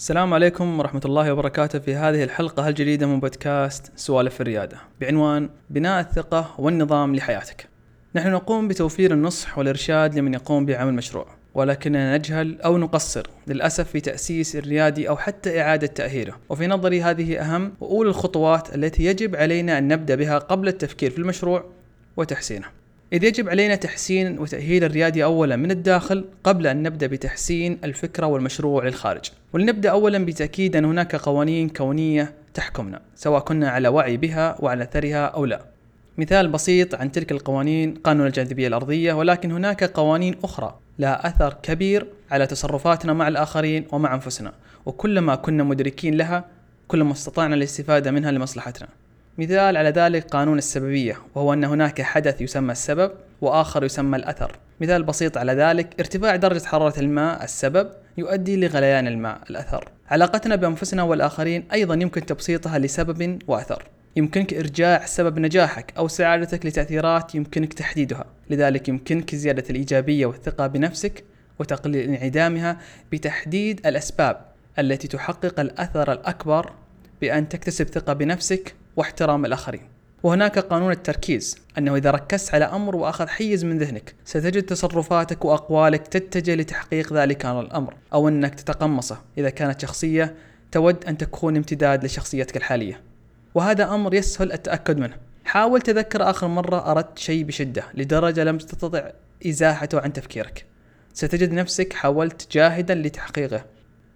السلام عليكم ورحمة الله وبركاته في هذه الحلقة الجديدة من بودكاست سوالف الريادة بعنوان بناء الثقة والنظام لحياتك. نحن نقوم بتوفير النصح والإرشاد لمن يقوم بعمل مشروع، ولكننا نجهل أو نقصر للأسف في تأسيس الريادي أو حتى إعادة تأهيله، وفي نظري هذه أهم وأولى الخطوات التي يجب علينا أن نبدأ بها قبل التفكير في المشروع وتحسينه. إذ يجب علينا تحسين وتأهيل الريادي أولا من الداخل قبل أن نبدأ بتحسين الفكرة والمشروع للخارج. ولنبدأ أولا بتأكيد أن هناك قوانين كونية تحكمنا سواء كنا على وعي بها وعلى أثرها أو لا. مثال بسيط عن تلك القوانين قانون الجاذبية الأرضية ولكن هناك قوانين أخرى لها أثر كبير على تصرفاتنا مع الآخرين ومع أنفسنا. وكلما كنا مدركين لها كلما استطعنا الاستفادة منها لمصلحتنا. مثال على ذلك قانون السببية وهو أن هناك حدث يسمى السبب وآخر يسمى الأثر. مثال بسيط على ذلك ارتفاع درجة حرارة الماء السبب يؤدي لغليان الماء الأثر. علاقتنا بأنفسنا والآخرين أيضا يمكن تبسيطها لسبب وأثر. يمكنك إرجاع سبب نجاحك أو سعادتك لتأثيرات يمكنك تحديدها. لذلك يمكنك زيادة الإيجابية والثقة بنفسك وتقليل انعدامها بتحديد الأسباب التي تحقق الأثر الأكبر بأن تكتسب ثقة بنفسك واحترام الآخرين. وهناك قانون التركيز أنه إذا ركزت على أمر وأخذ حيز من ذهنك ستجد تصرفاتك وأقوالك تتجه لتحقيق ذلك الأمر أو أنك تتقمصه إذا كانت شخصية تود أن تكون امتداد لشخصيتك الحالية. وهذا أمر يسهل التأكد منه. حاول تذكر آخر مرة أردت شيء بشدة لدرجة لم تستطع إزاحته عن تفكيرك. ستجد نفسك حاولت جاهدا لتحقيقه.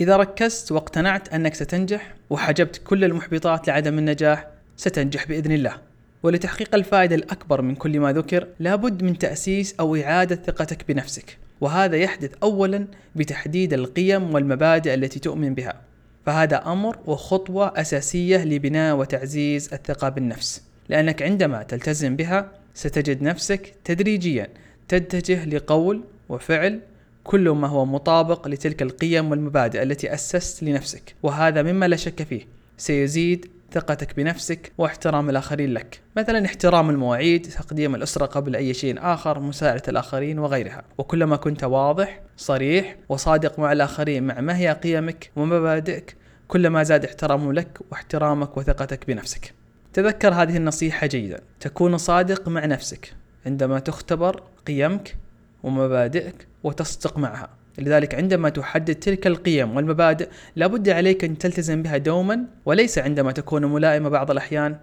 إذا ركزت واقتنعت أنك ستنجح وحجبت كل المحبطات لعدم النجاح ستنجح بإذن الله. ولتحقيق الفائدة الأكبر من كل ما ذكر لابد من تأسيس أو إعادة ثقتك بنفسك. وهذا يحدث أولا بتحديد القيم والمبادئ التي تؤمن بها. فهذا أمر وخطوة أساسية لبناء وتعزيز الثقة بالنفس. لأنك عندما تلتزم بها ستجد نفسك تدريجيا تتجه لقول وفعل كل ما هو مطابق لتلك القيم والمبادئ التي أسست لنفسك. وهذا مما لا شك فيه. سيزيد ثقتك بنفسك واحترام الآخرين لك. مثلا احترام المواعيد تقديم الأسرة قبل أي شيء آخر مساعدة الآخرين وغيرها. وكلما كنت واضح صريح وصادق مع الآخرين مع ما هي قيمك ومبادئك كلما زاد احترامهم لك واحترامك وثقتك بنفسك. تذكر هذه النصيحة جيدا. تكون صادق مع نفسك عندما تختبر قيمك ومبادئك وتصدق معها. لذلك عندما تحدد تلك القيم والمبادئ لابد عليك أن تلتزم بها دوما وليس عندما تكون ملائمة بعض الأحيان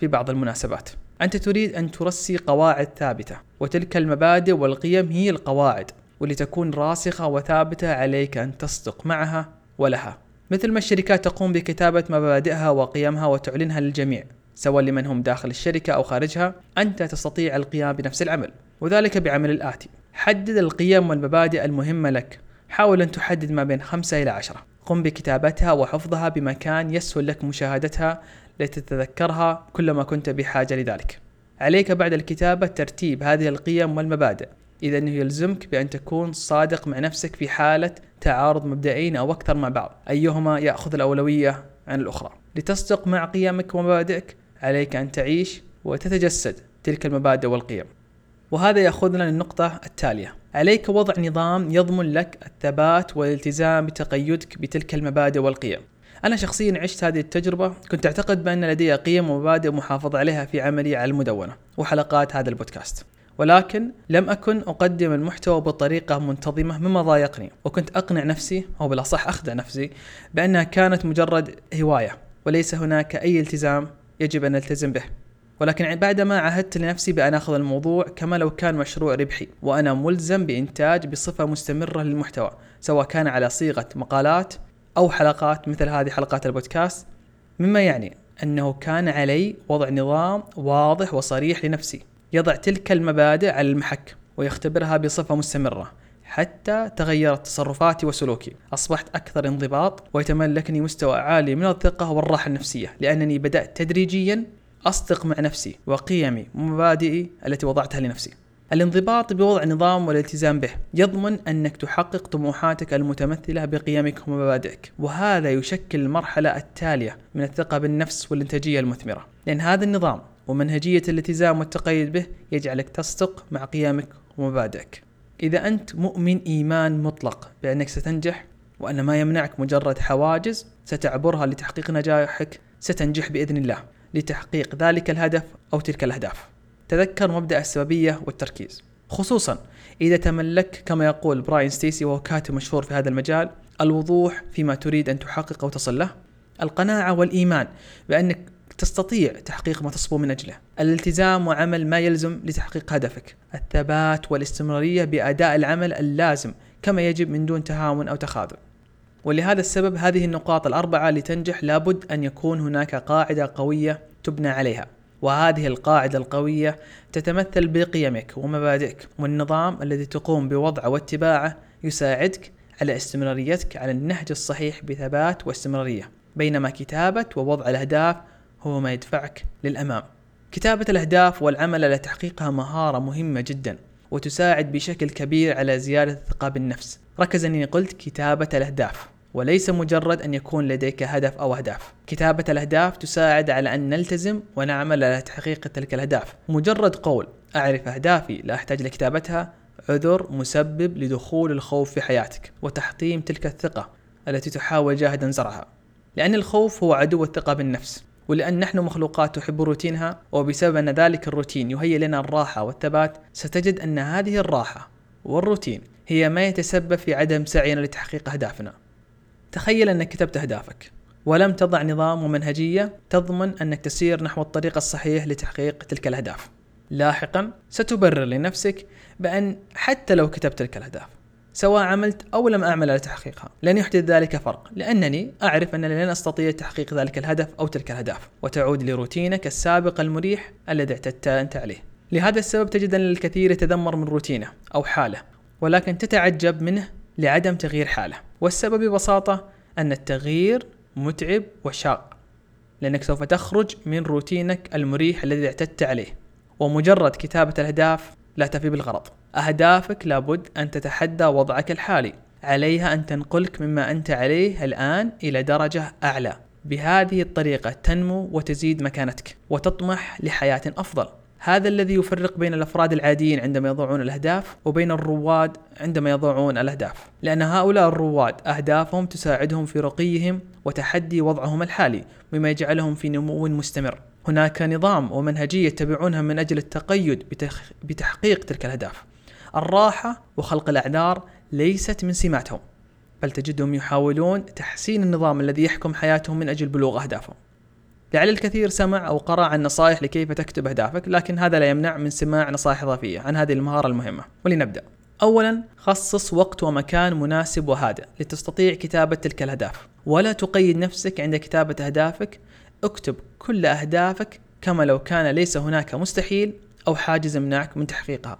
في بعض المناسبات. أنت تريد أن ترسي قواعد ثابتة وتلك المبادئ والقيم هي القواعد ولتكون راسخة وثابتة عليك أن تصدق معها ولها. مثل ما الشركات تقوم بكتابة مبادئها وقيمها وتعلنها للجميع سواء لمن هم داخل الشركة أو خارجها أنت تستطيع القيام بنفس العمل وذلك بعمل الآتي. حدد القيم والمبادئ المهمة لك. حاول أن تحدد ما بين خمسة إلى عشرة. قم بكتابتها وحفظها بمكان يسهل لك مشاهدتها لتتذكرها كلما كنت بحاجة لذلك. عليك بعد الكتابة ترتيب هذه القيم والمبادئ. إذا أنه يلزمك بأن تكون صادق مع نفسك في حالة تعارض مبدئين أو أكثر مع بعض. أيهما يأخذ الأولوية عن الأخرى؟ لتصدق مع قيمك ومبادئك عليك أن تعيش وتتجسد تلك المبادئ والقيم. وهذا يأخذنا للنقطة التالية. عليك وضع نظام يضمن لك الثبات والالتزام بتقيدك بتلك المبادئ والقيم. أنا شخصيا عشت هذه التجربة. كنت أعتقد بأن لدي قيم ومبادئ محافظ عليها في عملي على المدونة وحلقات هذا البودكاست. ولكن لم أكن أقدم المحتوى بطريقة منتظمة مما ضايقني. وكنت أقنع نفسي أو بالأصح أخدع نفسي بأنها كانت مجرد هواية وليس هناك أي التزام يجب أن نلتزم به. ولكن بعدما عهدت لنفسي بأن أخذ الموضوع كما لو كان مشروع ربحي وأنا ملزم بإنتاج بصفة مستمرة للمحتوى سواء كان على صيغة مقالات أو حلقات مثل هذه حلقات البودكاست مما يعني أنه كان علي وضع نظام واضح وصريح لنفسي يضع تلك المبادئ على المحك ويختبرها بصفة مستمرة حتى تغيرت تصرفاتي وسلوكي أصبحت أكثر انضباط ويتملكني مستوى عالي من الثقة والراحة النفسية لأنني بدأت تدريجيا أصدق مع نفسي وقيمي ومبادئي التي وضعتها لنفسي. الانضباط بوضع نظام والالتزام به يضمن أنك تحقق طموحاتك المتمثلة بقيمك ومبادئك وهذا يشكل المرحلة التالية من الثقة بالنفس والإنتاجية المثمرة. لأن هذا النظام ومنهجية الالتزام والتقيد به يجعلك تصدق مع قيمك ومبادئك. إذا أنت مؤمن إيمان مطلق بأنك ستنجح وأن ما يمنعك مجرد حواجز ستعبرها لتحقيق نجاحك ستنجح بإذن الله. لتحقيق ذلك الهدف أو تلك الأهداف. تذكر مبدأ السببية والتركيز. خصوصا إذا تملك كما يقول براين ستيسي وهو كاتب مشهور في هذا المجال الوضوح فيما تريد أن تحقق أو تصل له القناعة والإيمان بأنك تستطيع تحقيق ما تصبو من أجله. الالتزام وعمل ما يلزم لتحقيق هدفك. الثبات والاستمرارية بأداء العمل اللازم كما يجب من دون تهاون أو تخاذل. ولهذا السبب هذه النقاط الأربعة لتنجح لابد أن يكون هناك قاعدة قوية تبنى عليها. وهذه القاعدة القوية تتمثل بقيمك ومبادئك والنظام الذي تقوم بوضعه واتباعه يساعدك على استمراريتك على النهج الصحيح بثبات واستمرارية. بينما كتابة ووضع الأهداف هو ما يدفعك للأمام. كتابة الأهداف والعمل على تحقيقها مهارة مهمة جدا وتساعد بشكل كبير على زيادة الثقة بالنفس. ركز أني قلت كتابة الأهداف. وليس مجرد أن يكون لديك هدف أو أهداف. كتابة الأهداف تساعد على أن نلتزم ونعمل على تحقيق تلك الأهداف. مجرد قول أعرف أهدافي لا أحتاج لكتابتها. عذر مسبب لدخول الخوف في حياتك وتحطيم تلك الثقة التي تحاول جاهدا زرعها. لأن الخوف هو عدو الثقة بالنفس. ولأن نحن مخلوقات تحب روتينها وبسبب أن ذلك الروتين يهيئ لنا الراحة والثبات ستجد أن هذه الراحة والروتين هي ما يتسبب في عدم سعينا لتحقيق أهدافنا. تخيل أنك كتبت أهدافك ولم تضع نظام ومنهجية تضمن أنك تسير نحو الطريق الصحيح لتحقيق تلك الأهداف. لاحقا ستبرر لنفسك بأن حتى لو كتبت تلك الأهداف سواء عملت أو لم أعمل على تحقيقها لن يحدث ذلك فرق لأنني أعرف أنني لن أستطيع تحقيق ذلك الهدف أو تلك الأهداف وتعود لروتينك السابق المريح الذي اعتدت أنت عليه. لهذا السبب تجد أن الكثير يتذمر من روتينه أو حاله ولكن تتعجب منه لعدم تغيير حاله. والسبب ببساطة أن التغيير متعب وشاق لأنك سوف تخرج من روتينك المريح الذي اعتدت عليه ومجرد كتابة الأهداف لا تفي بالغرض. أهدافك لابد أن تتحدى وضعك الحالي عليها أن تنقلك مما أنت عليه الآن إلى درجة أعلى. بهذه الطريقة تنمو وتزيد مكانتك وتطمح لحياة أفضل. هذا الذي يفرق بين الأفراد العاديين عندما يضعون الأهداف وبين الرواد عندما يضعون الأهداف. لأن هؤلاء الرواد أهدافهم تساعدهم في رقيهم وتحدي وضعهم الحالي مما يجعلهم في نمو مستمر. هناك نظام ومنهجية يتبعونها من أجل التقيد بتخ... بتحقيق تلك الأهداف. الراحة وخلق الأعذار ليست من سماتهم بل تجدهم يحاولون تحسين النظام الذي يحكم حياتهم من أجل بلوغ أهدافهم. لعل الكثير سمع أو قرأ عن نصائح لكيف تكتب أهدافك لكن هذا لا يمنع من سماع نصائح إضافية عن هذه المهارة المهمة. ولنبدأ. أولا خصص وقت ومكان مناسب وهادئ لتستطيع كتابة تلك الأهداف. ولا تقيد نفسك عند كتابة أهدافك. اكتب كل أهدافك كما لو كان ليس هناك مستحيل أو حاجز يمنعك من تحقيقها.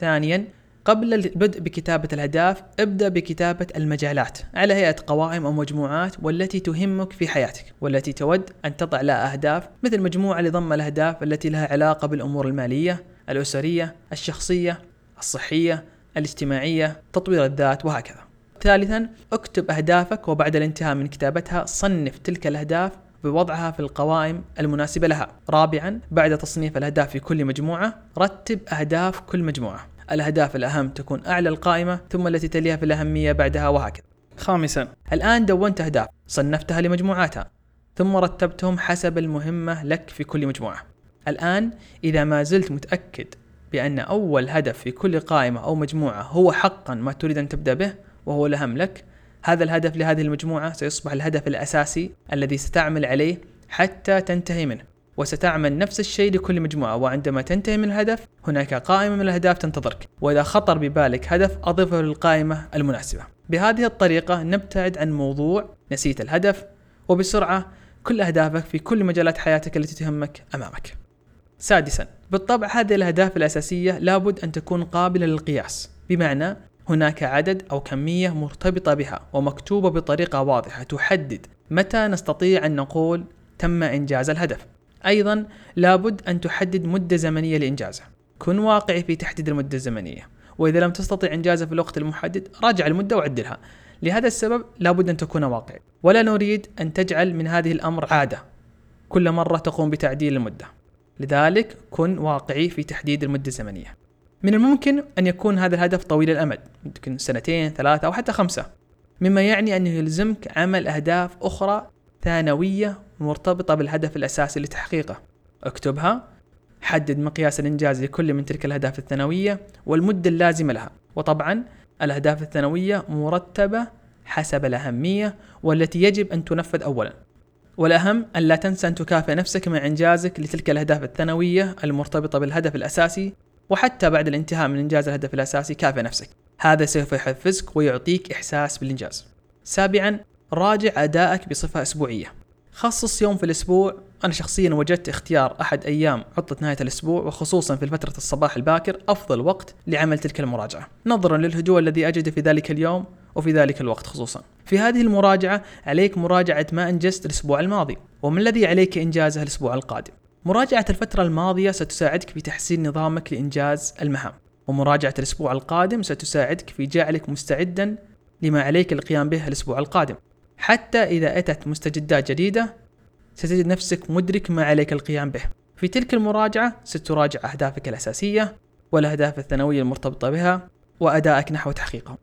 ثانيا قبل البدء بكتابة الأهداف ابدأ بكتابة المجالات. على هيئة قوائم أو مجموعات والتي تهمك في حياتك والتي تود أن تضع لها أهداف مثل مجموعة لضم الأهداف التي لها علاقة بالأمور المالية الأسرية الشخصية الصحية الاجتماعية تطوير الذات وهكذا. ثالثا اكتب أهدافك وبعد الانتهاء من كتابتها صنف تلك الأهداف بوضعها في القوائم المناسبة لها. رابعا بعد تصنيف الأهداف في كل مجموعة رتب أهداف كل مجموعة. الأهداف الأهم تكون أعلى القائمة ثم التي تليها في الأهمية بعدها وهكذا. خامسا. الآن دونت أهداف صنفتها لمجموعاتها ثم رتبتهم حسب المهمة لك في كل مجموعة. الآن إذا ما زلت متأكد بأن أول هدف في كل قائمة أو مجموعة هو حقا ما تريد أن تبدأ به وهو الأهم لك هذا الهدف لهذه المجموعة سيصبح الهدف الأساسي الذي ستعمل عليه حتى تنتهي منه. وستعمل نفس الشيء لكل مجموعة وعندما تنتهي من الهدف هناك قائمة من الأهداف تنتظرك. وإذا خطر ببالك هدف أضفه للقائمة المناسبة. بهذه الطريقة نبتعد عن موضوع نسيت الهدف وبسرعة كل أهدافك في كل مجالات حياتك التي تهمك أمامك. سادسا بالطبع هذه الأهداف الأساسية لابد أن تكون قابلة للقياس. بمعنى هناك عدد أو كمية مرتبطة بها ومكتوبة بطريقة واضحة تحدد متى نستطيع أن نقول تم إنجاز الهدف. أيضا لابد أن تحدد مدة زمنية لإنجازه. كن واقعي في تحديد المدة الزمنية وإذا لم تستطع إنجازه في الوقت المحدد راجع المدة وعدلها. لهذا السبب لابد أن تكون واقعي. ولا نريد أن تجعل من هذه الأمر عادة. كل مرة تقوم بتعديل المدة. لذلك كن واقعي في تحديد المدة الزمنية. من الممكن أن يكون هذا الهدف طويل الأمد ممكن سنتين ثلاثة أو حتى خمسة. مما يعني أنه يلزمك عمل أهداف أخرى ثانوية مرتبطة بالهدف الأساسي لتحقيقه. اكتبها. حدد مقياس الإنجاز لكل من تلك الأهداف الثانوية والمدة اللازمة لها. وطبعا الأهداف الثانوية مرتبة حسب الأهمية والتي يجب أن تنفذ أولا. والأهم أن لا تنسى أن تكافئ نفسك مع إنجازك لتلك الأهداف الثانوية المرتبطة بالهدف الأساسي وحتى بعد الانتهاء من إنجاز الهدف الأساسي كافئ نفسك. هذا سوف يحفزك ويعطيك إحساس بالإنجاز. سابعا راجع أدائك بصفة أسبوعية. خصص يوم في الأسبوع. أنا شخصيا وجدت اختيار أحد أيام عطلة نهاية الأسبوع وخصوصا في فترة الصباح الباكر أفضل وقت لعمل تلك المراجعة. نظرا للهدوء الذي أجده في ذلك اليوم وفي ذلك الوقت خصوصا. في هذه المراجعة عليك مراجعة ما أنجزت الأسبوع الماضي وما الذي عليك إنجازه الأسبوع القادم؟ مراجعة الفترة الماضية ستساعدك في تحسين نظامك لإنجاز المهام ومراجعة الأسبوع القادم ستساعدك في جعلك مستعدا لما عليك القيام به الأسبوع القادم. حتى إذا أتت مستجدات جديدة ستجد نفسك مدرك ما عليك القيام به. في تلك المراجعة ستراجع أهدافك الأساسية والأهداف الثانوية المرتبطة بها وأدائك نحو تحقيقهم.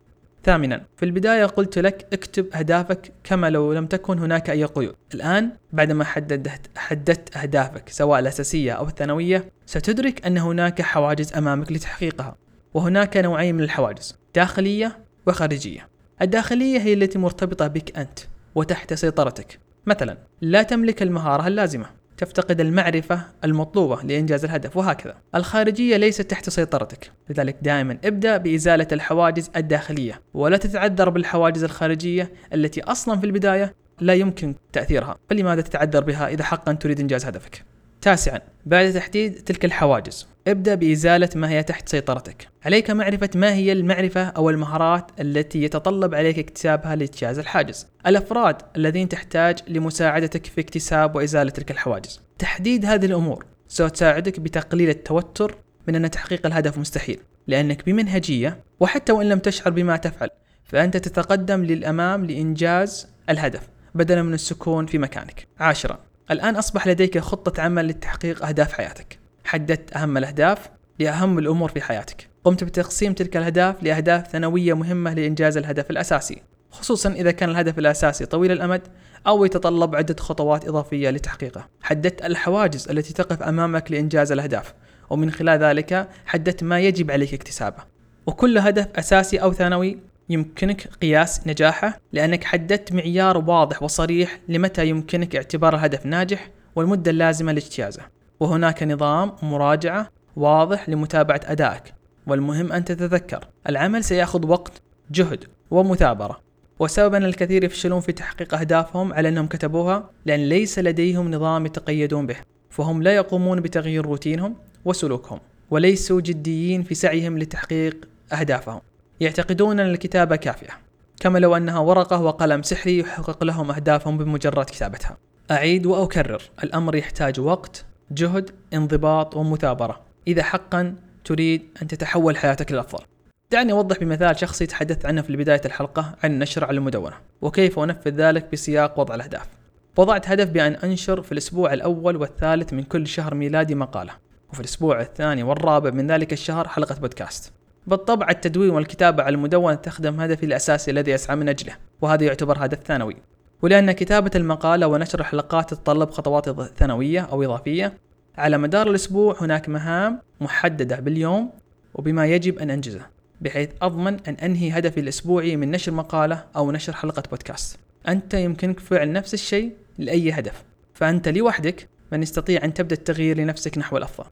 ثامنا في البداية قلت لك اكتب أهدافك كما لو لم تكن هناك أي قيود. الآن بعدما حددت, حددت أهدافك سواء الأساسية أو الثانوية ستدرك أن هناك حواجز أمامك لتحقيقها وهناك نوعين من الحواجز داخلية وخارجية. الداخلية هي التي مرتبطة بك أنت وتحت سيطرتك. مثلا لا تملك المهارة اللازمة. تفتقد المعرفة المطلوبة لإنجاز الهدف وهكذا. الخارجية ليست تحت سيطرتك. لذلك دائما ابدأ بإزالة الحواجز الداخلية ولا تتعذر بالحواجز الخارجية التي أصلا في البداية لا يمكن تأثيرها. فلماذا تتعذر بها إذا حقا تريد إنجاز هدفك؟ تاسعا. بعد تحديد تلك الحواجز ابدأ بإزالة ما هي تحت سيطرتك. عليك معرفة ما هي المعرفة أو المهارات التي يتطلب عليك اكتسابها لاجتياز الحاجز. الأفراد الذين تحتاج لمساعدتك في اكتساب وإزالة تلك الحواجز. تحديد هذه الأمور. سوف تساعدك بتقليل التوتر من أن تحقيق الهدف مستحيل لأنك بمنهجية وحتى وإن لم تشعر بما تفعل فأنت تتقدم للأمام لإنجاز الهدف بدلا من السكون في مكانك. عاشرا. الآن أصبح لديك خطة عمل لتحقيق أهداف حياتك. حددت أهم الأهداف لأهم الأمور في حياتك. قمت بتقسيم تلك الأهداف لأهداف ثانوية مهمة لإنجاز الهدف الأساسي. خصوصا إذا كان الهدف الأساسي طويل الأمد أو يتطلب عدة خطوات إضافية لتحقيقه حددت الحواجز التي تقف أمامك لإنجاز الأهداف ومن خلال ذلك حددت ما يجب عليك اكتسابه. وكل هدف أساسي أو ثانوي يمكنك قياس نجاحه لأنك حددت معيار واضح وصريح لمتى يمكنك اعتبار الهدف ناجح والمدة اللازمة لاجتيازه. وهناك نظام مراجعة واضح لمتابعة أدائك. والمهم أن تتذكر العمل سيأخذ وقت جهد ومثابرة. وسبب أن الكثير يفشلون في تحقيق أهدافهم على أنهم كتبوها لأن ليس لديهم نظام يتقيدون به. فهم لا يقومون بتغيير روتينهم وسلوكهم وليسوا جديين في سعيهم لتحقيق أهدافهم. يعتقدون أن الكتابة كافية كما لو أنها ورقة وقلم سحري يحقق لهم أهدافهم بمجرد كتابتها. أعيد وأكرر الأمر يحتاج وقت جهد انضباط ومثابرة. إذا حقا تريد أن تتحول حياتك للأفضل دعني أوضح بمثال شخصي تحدثت عنه في بداية الحلقة عن النشر على المدونة. وكيف أنفذ ذلك بسياق وضع الأهداف؟ وضعت هدف بأن أنشر في الأسبوع الأول والثالث من كل شهر ميلادي مقالة. وفي الأسبوع الثاني والرابع من ذلك الشهر حلقة بودكاست. بالطبع التدوين والكتابة على المدونة تخدم هدفي الأساسي الذي أسعى من أجله وهذا يعتبر هدف ثانوي. ولأن كتابة المقالة ونشر الحلقات تتطلب خطوات ثانوية أو إضافية على مدار الأسبوع هناك مهام محددة باليوم وبما يجب أن أنجزه بحيث أضمن أن أنهي هدفي الأسبوعي من نشر مقالة أو نشر حلقة بودكاست. أنت يمكنك فعل نفس الشيء لأي هدف فأنت لوحدك من يستطيع أن تبدأ التغيير لنفسك نحو الأفضل.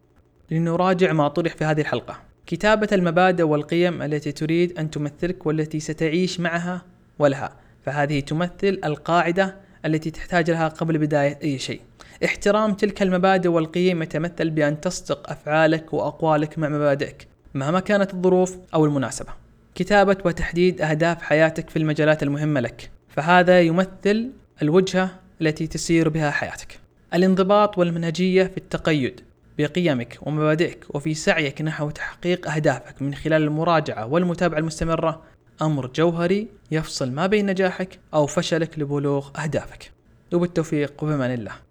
لنراجع ما طرح في هذه الحلقة. كتابة المبادئ والقيم التي تريد أن تمثلك والتي ستعيش معها ولها. فهذه تمثل القاعدة التي تحتاج لها قبل بداية أي شيء. احترام تلك المبادئ والقيم يتمثل بأن تصدق أفعالك وأقوالك مع مبادئك مهما كانت الظروف أو المناسبة. كتابة وتحديد أهداف حياتك في المجالات المهمة لك. فهذا يمثل الوجهة التي تسير بها حياتك. الانضباط والمنهجية في التقيد. بقيمك ومبادئك وفي سعيك نحو تحقيق أهدافك من خلال المراجعة والمتابعة المستمرة. أمر جوهري يفصل ما بين نجاحك أو فشلك لبلوغ أهدافك. وبالتوفيق وبمان الله.